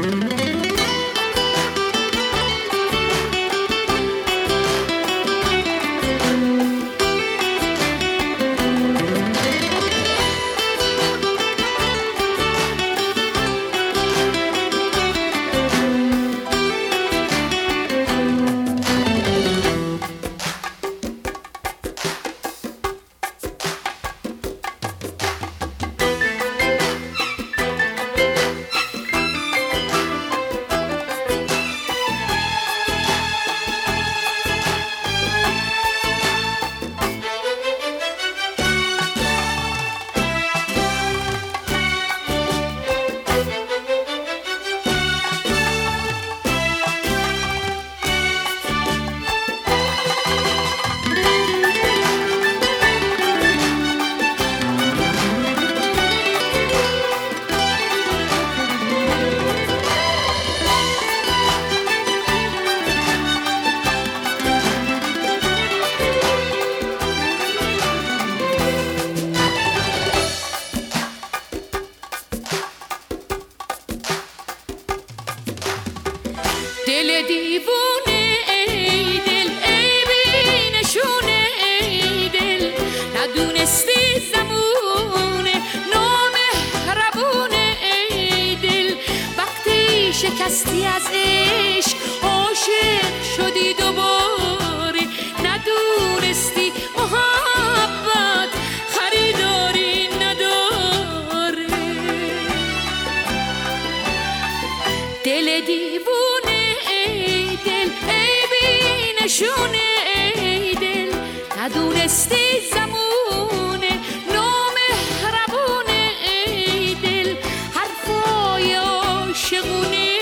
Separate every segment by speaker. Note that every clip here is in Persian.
Speaker 1: Mm-hmm. دل دیوونه ای دل ای بی نشونه ای دل. ندونستی زمونه نامهربونه ای دل. حرفای عاشقونه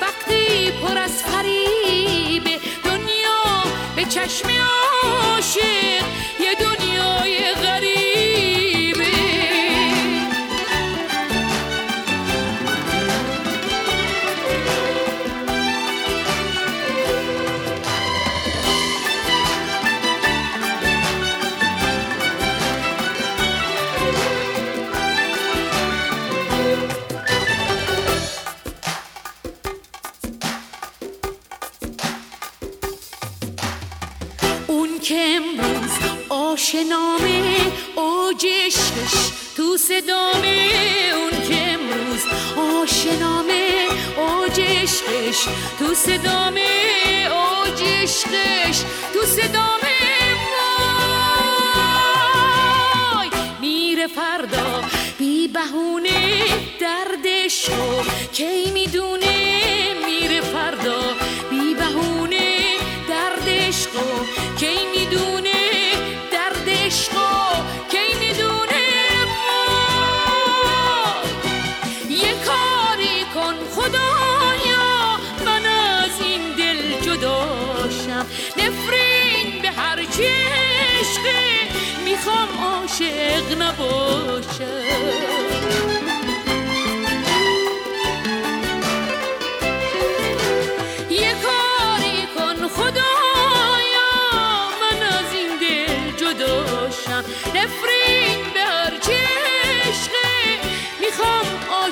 Speaker 1: وقتی پر از فریبه دنیا به چشم عاشق no?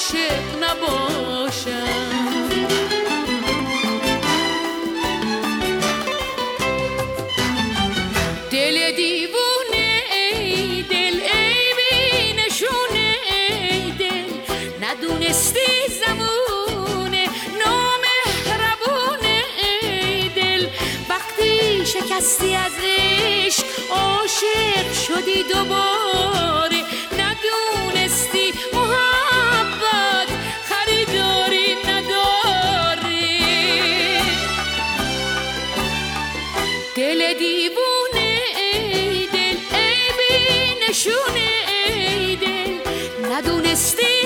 Speaker 1: عاشق نباشم. دل دیوونه ای دل ای بی نشونه ای دل. ندونستی زمونه نامهربونه ای دل. وقتی شکستی از عشق عاشق شدی دوباره. these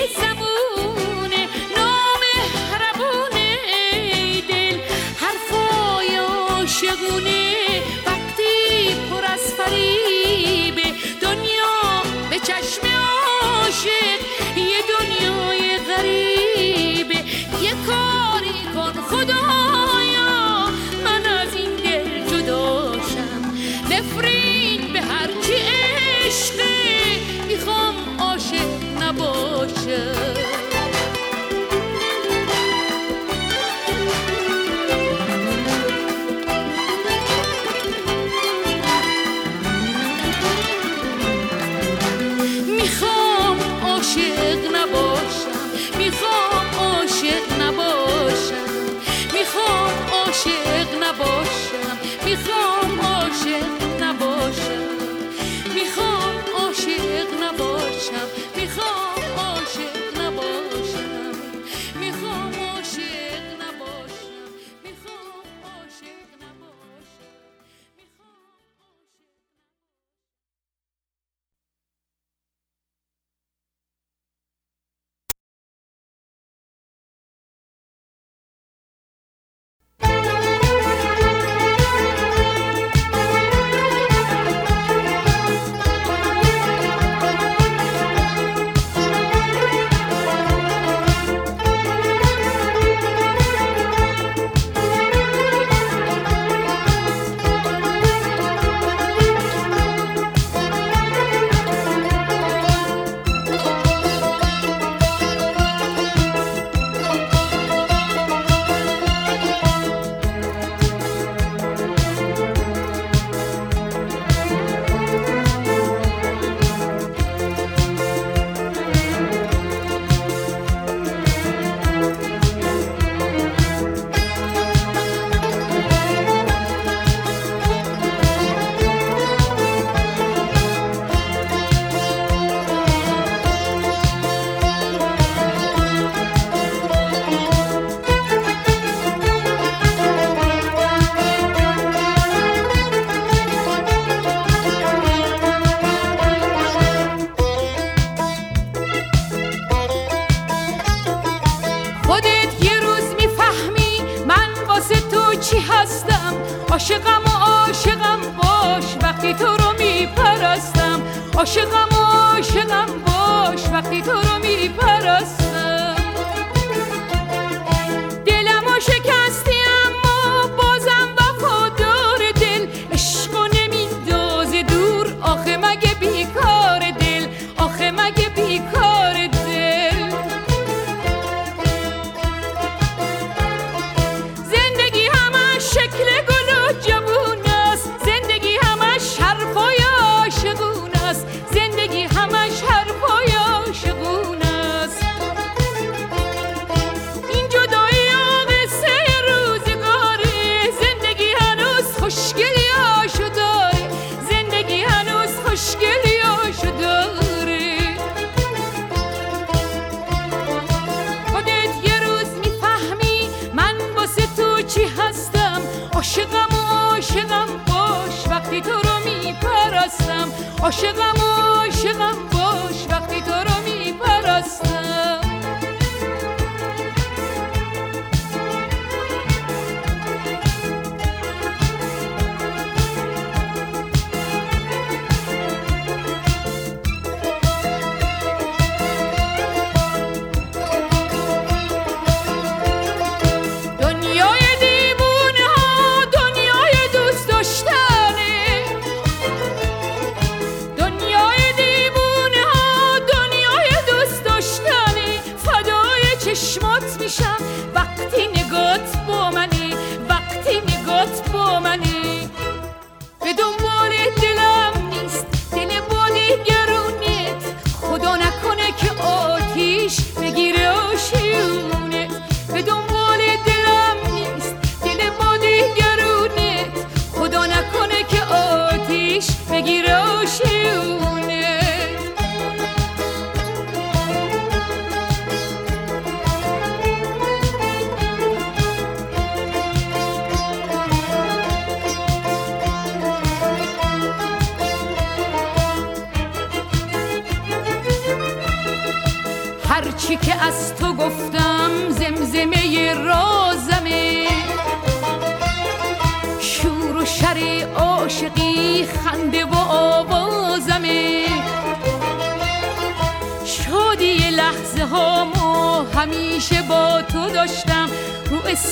Speaker 1: عاشقم و عاشقم باش وقتی تو رو میپرستم. عاشقم و عاشقم باش وقتی تو رو میپرستم.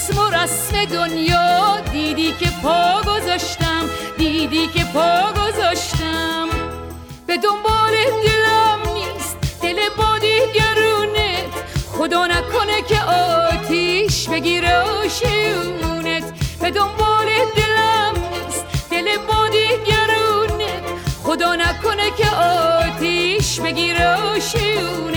Speaker 1: اسم و رسم دنیا دیدی که پا گذاشتم دیدی که پا گذاشتم. به دنبال دلم نیست دل با گرونت خدا نکنه که آتیش بگیره آشیونت. به دنبال دلم نیست دل با گرونت خدا نکنه که آتیش بگیره آشیونت.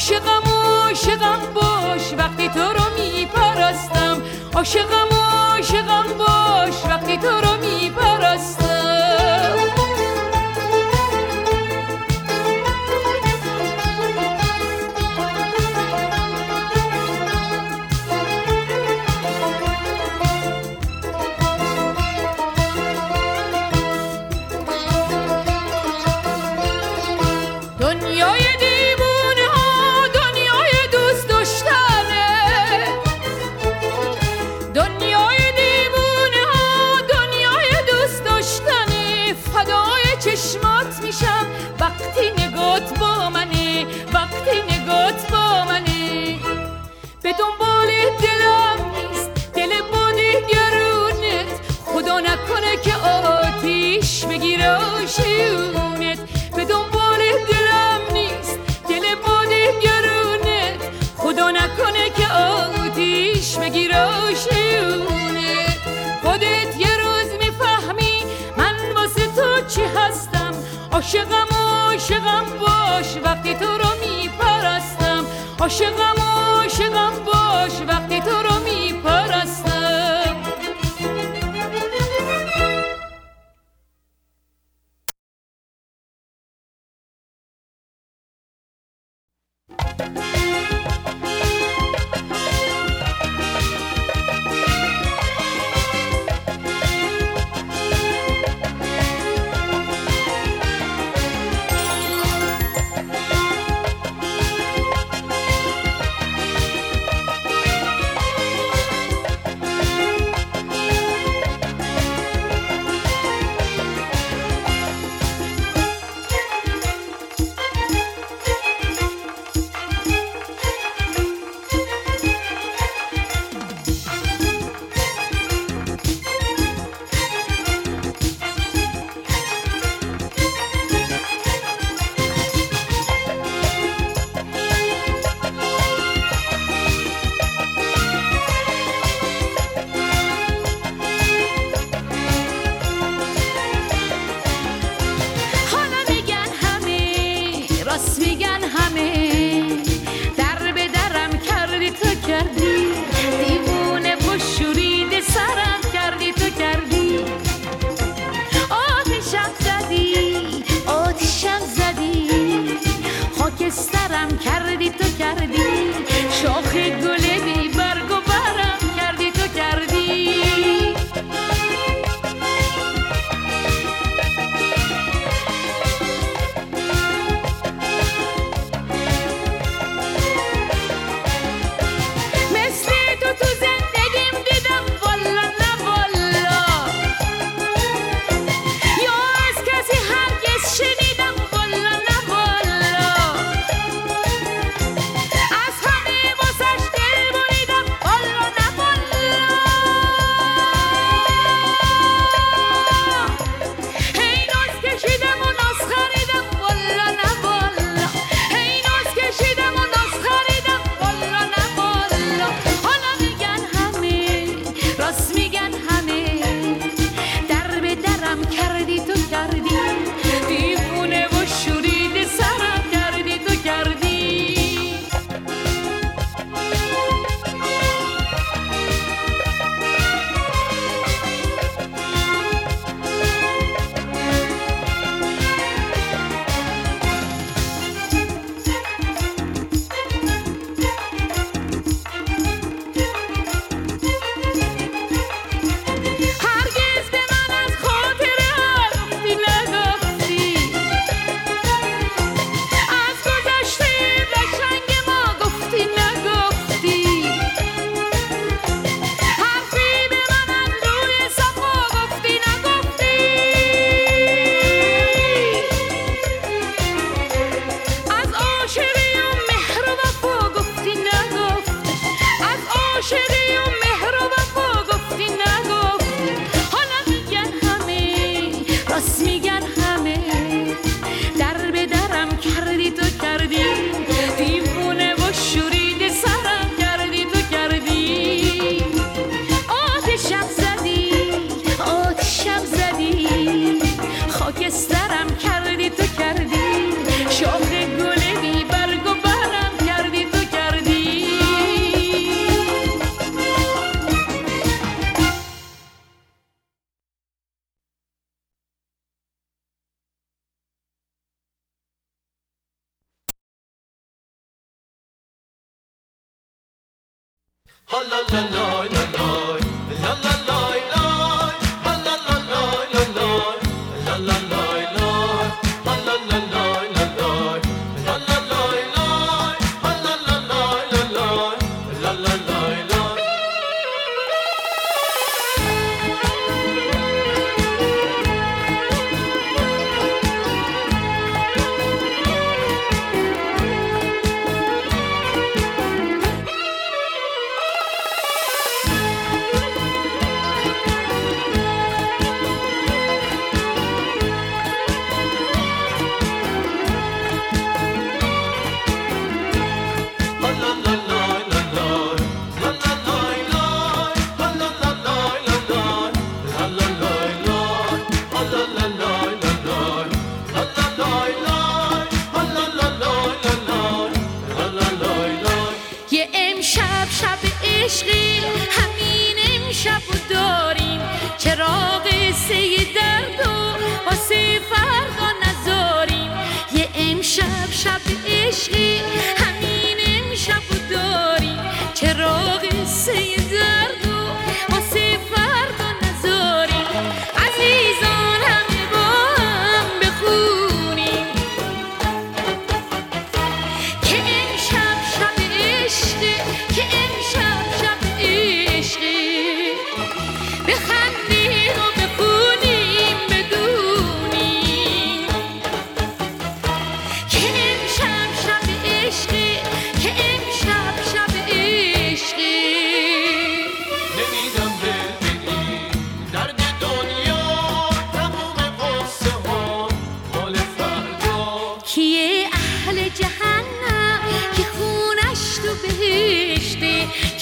Speaker 1: عاشقم عاشقم باش وقتی تو رو میپرستم. عاشقم عاشقم باش وقتی تو رو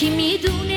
Speaker 1: که میدون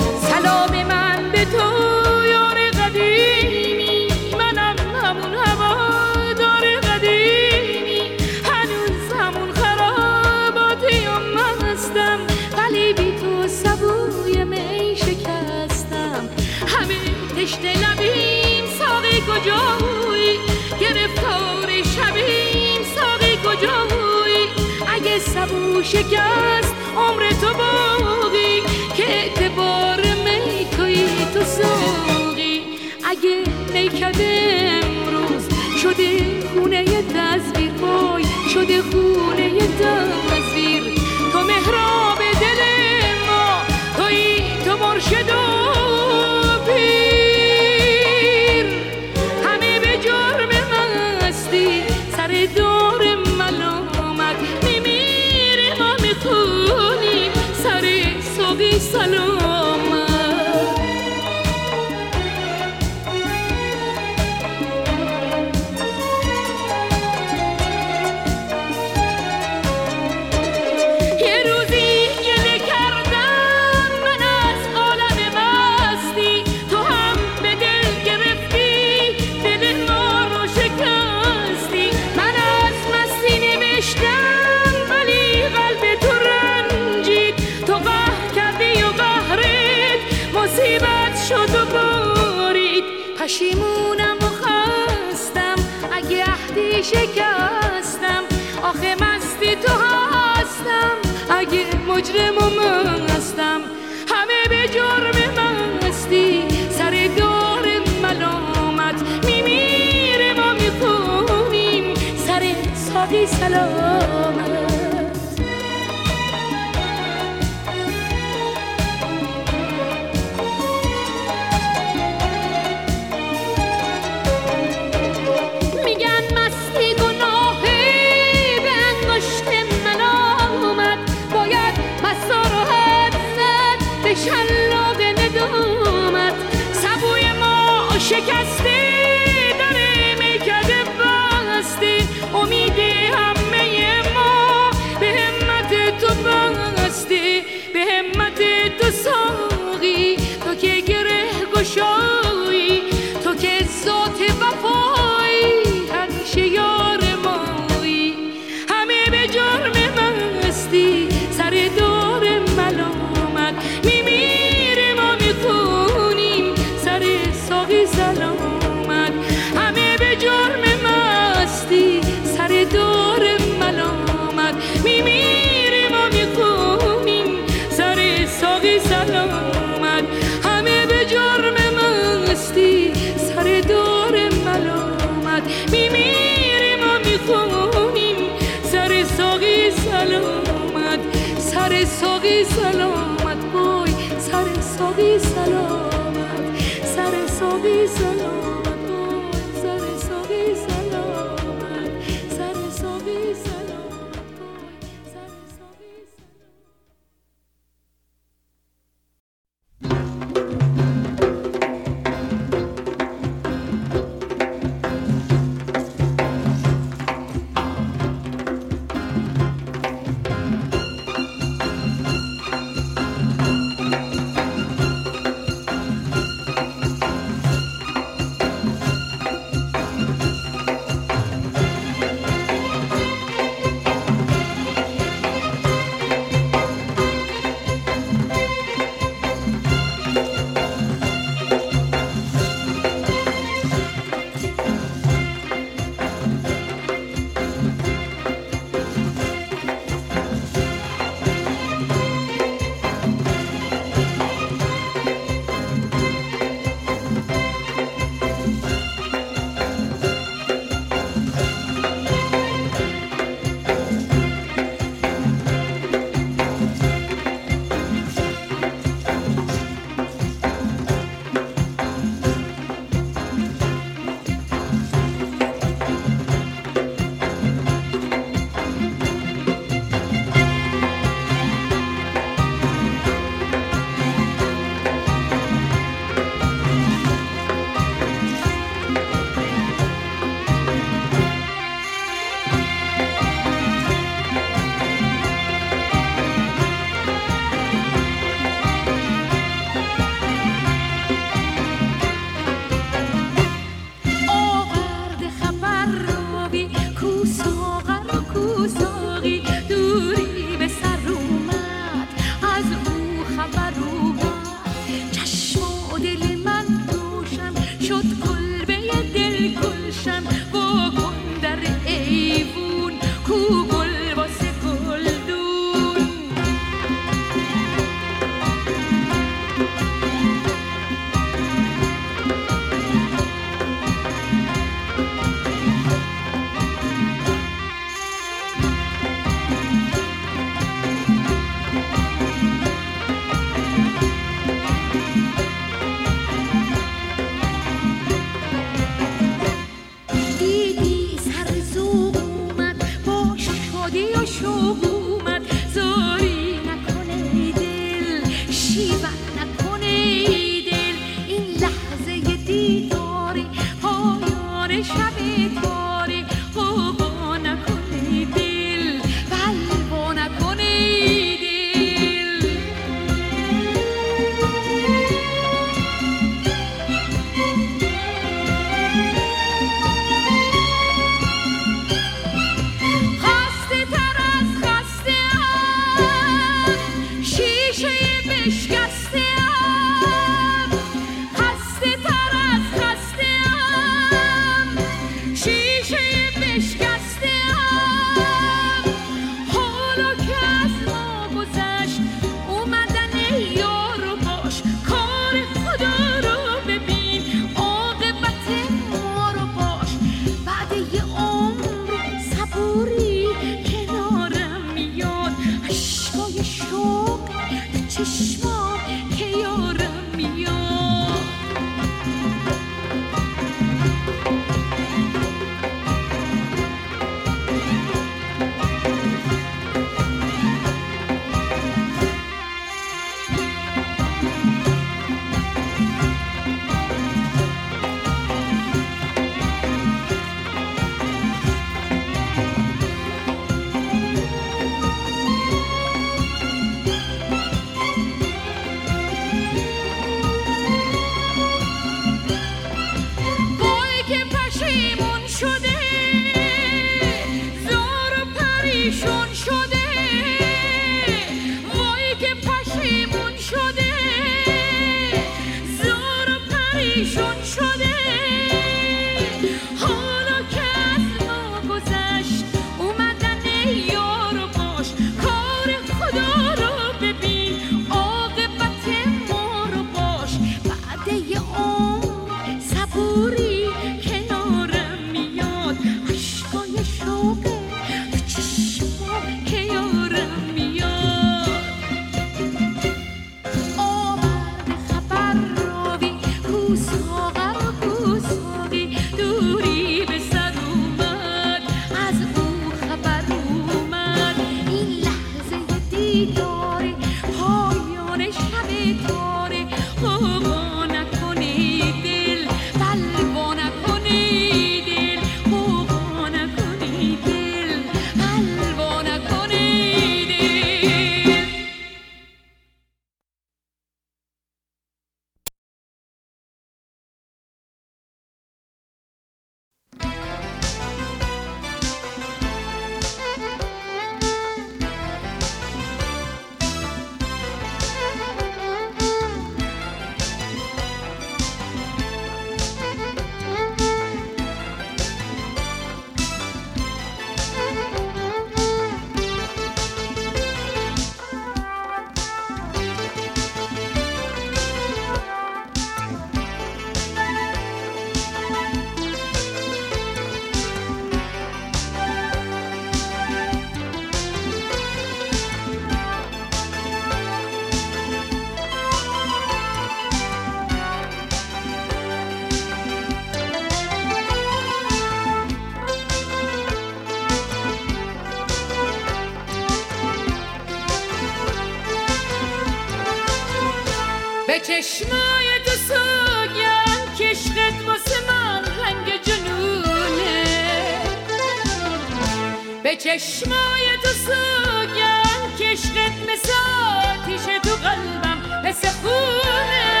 Speaker 1: به چشمای تو سوگم کشقت عشقت مثل آتیش تو قلبم مثل خونه.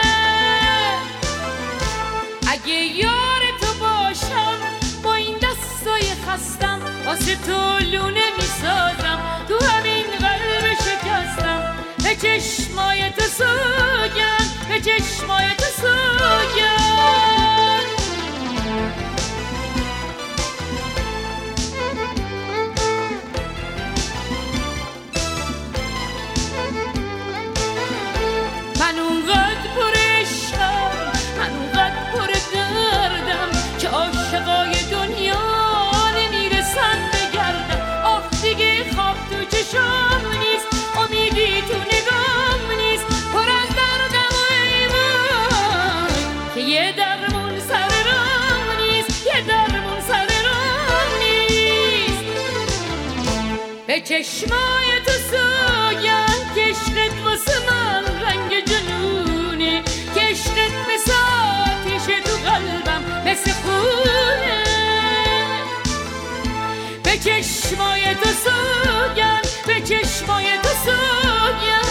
Speaker 1: اگه یار تو باشم با این دستای خستم واسه تو لونه می‌سازم. تو همین قلب شکستم. به چشمای تو سوگم به چشمای تو سوگم چشمای تو سوگن کشتت واسه من رنگ جنونی. کشتت مثل آتیش تو قلبم مثل خونه. به چشمای تو سوگن به چشمای تو سوگن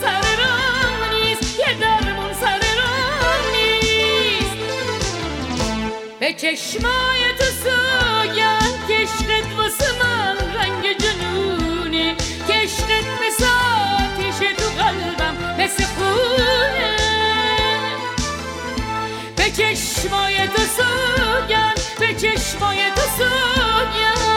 Speaker 1: سر یه دردمون سر به چشمای تو سوگن کشتت واسه من رنگ جنونی کشتت مثل آتیشه تو قلبم مثل خونه به چشمای تو سوگن به چشمای تو سوگن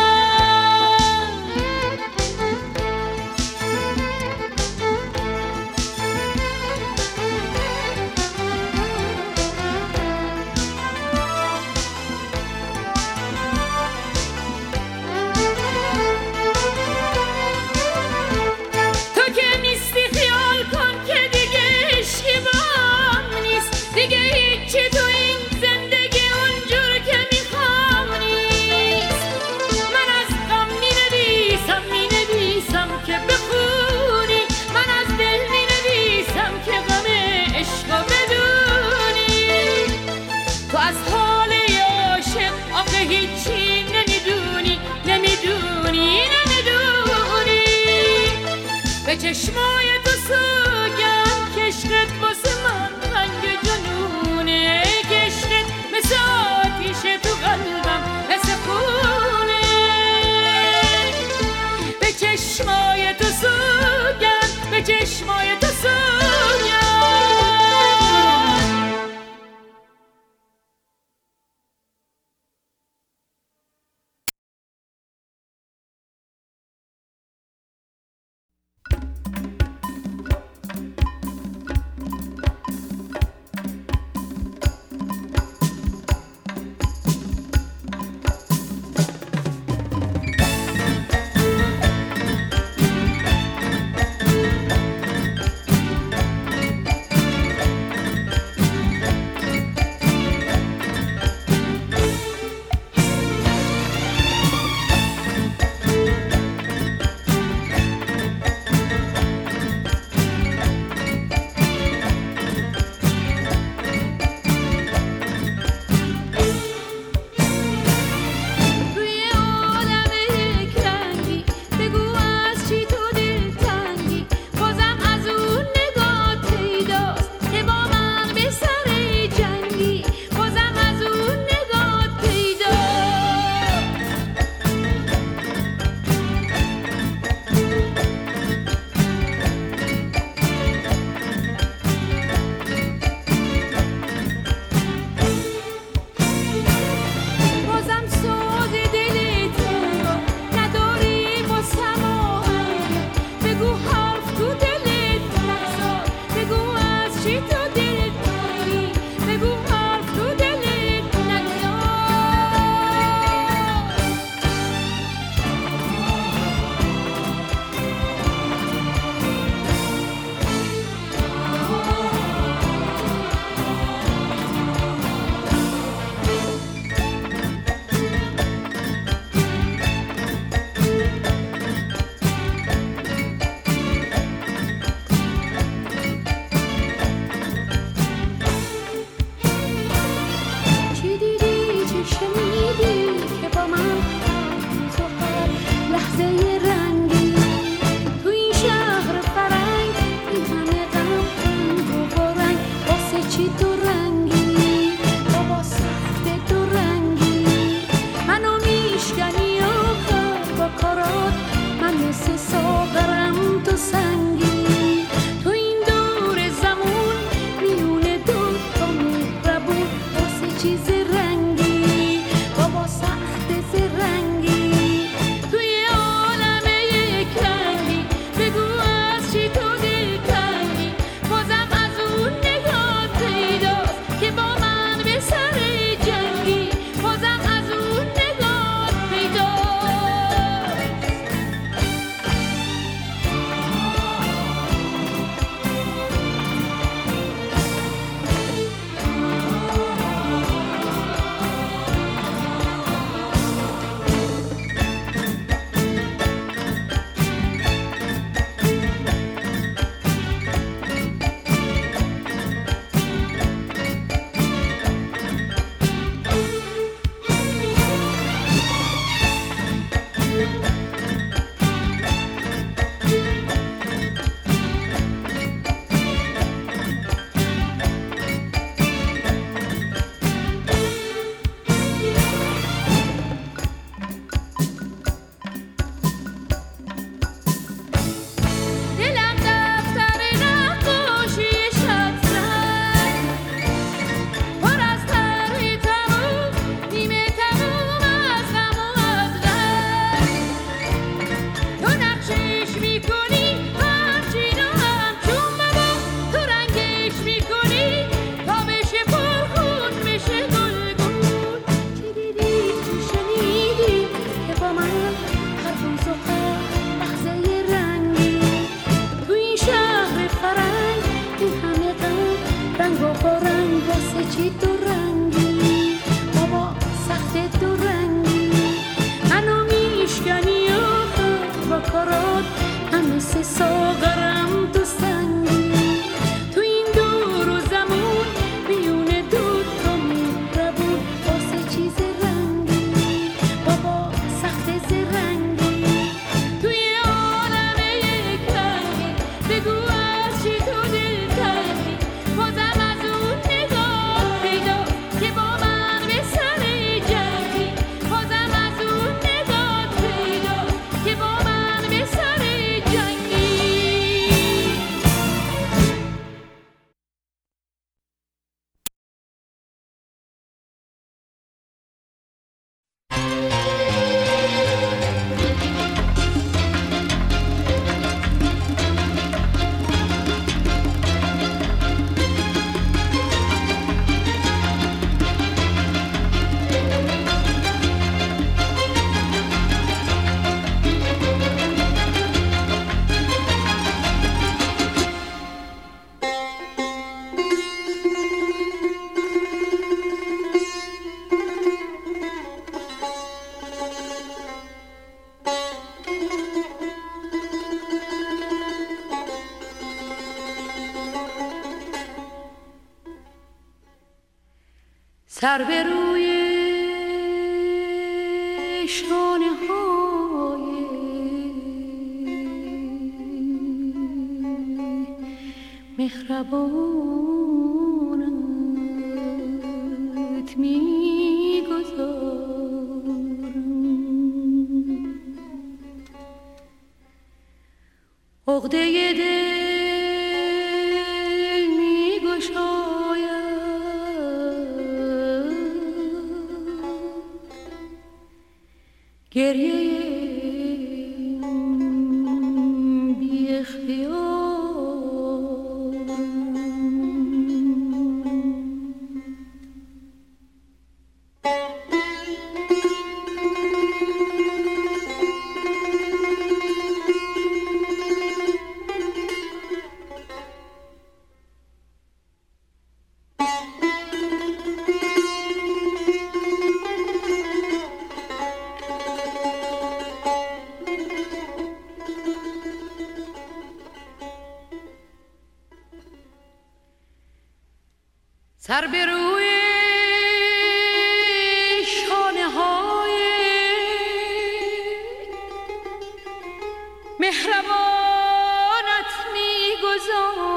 Speaker 1: مهربانت می‌گذارم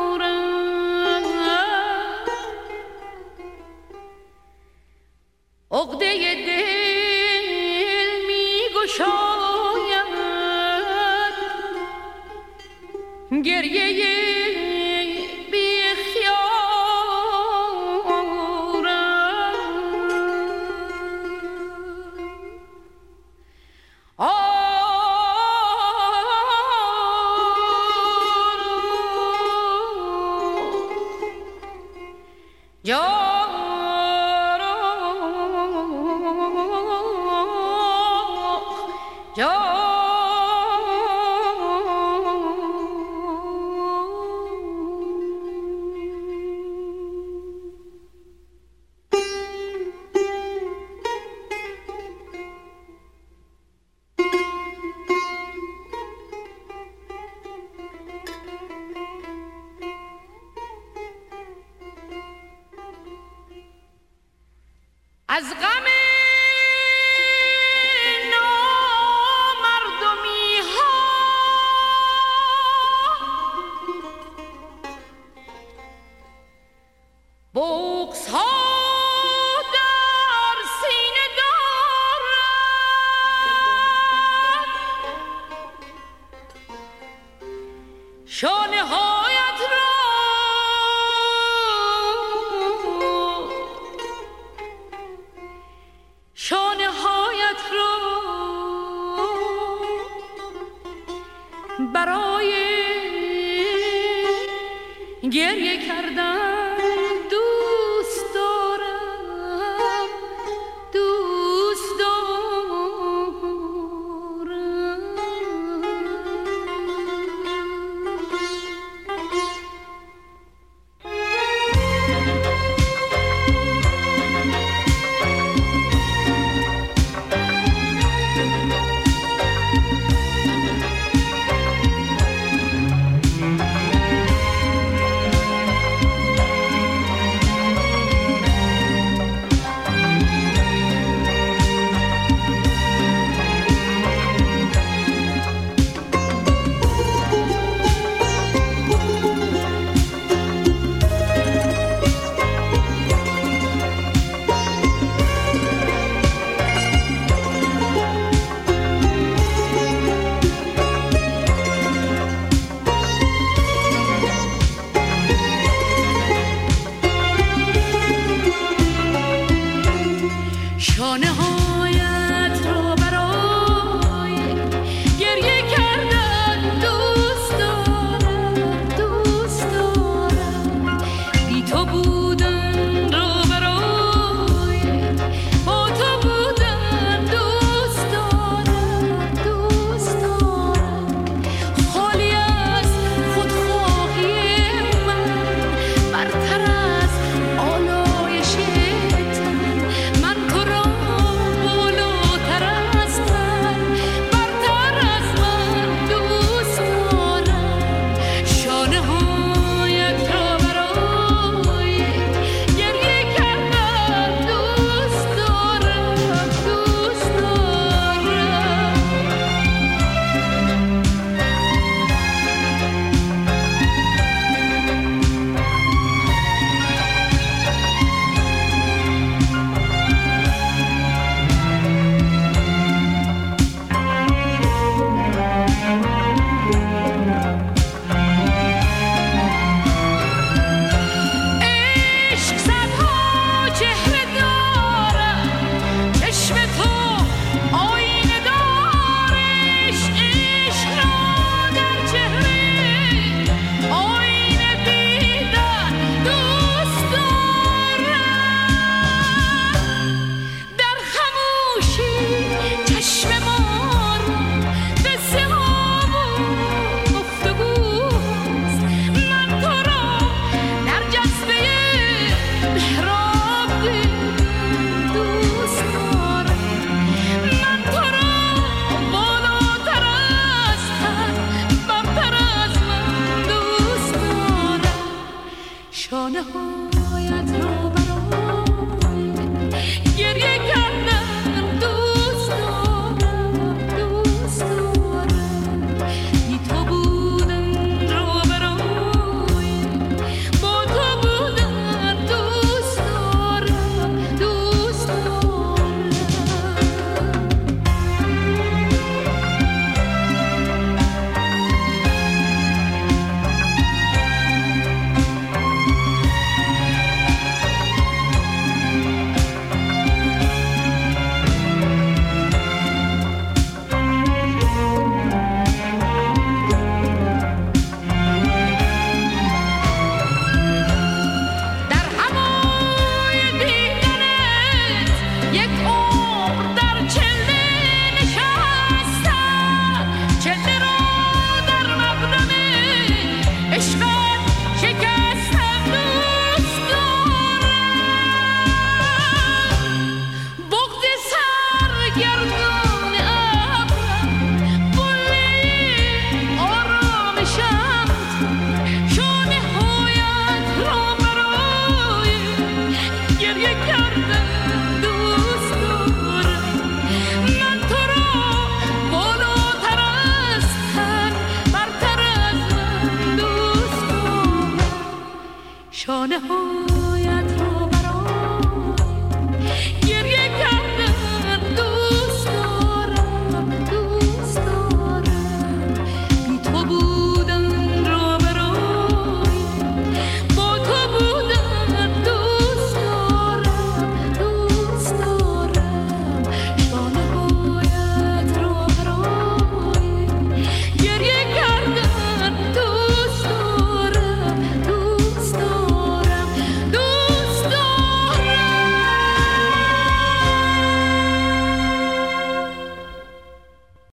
Speaker 1: برای گریه کردن